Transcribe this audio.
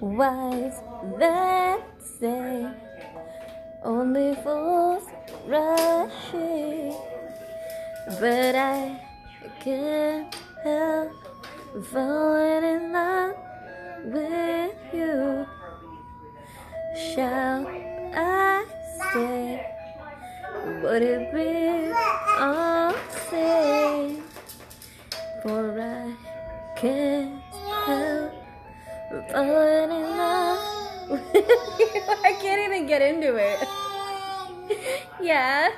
Wise that say only fools rush but I can't help falling in love with you. Shall I stay? Would it be same? For I can't falling in love. I can't even get into it. yeah.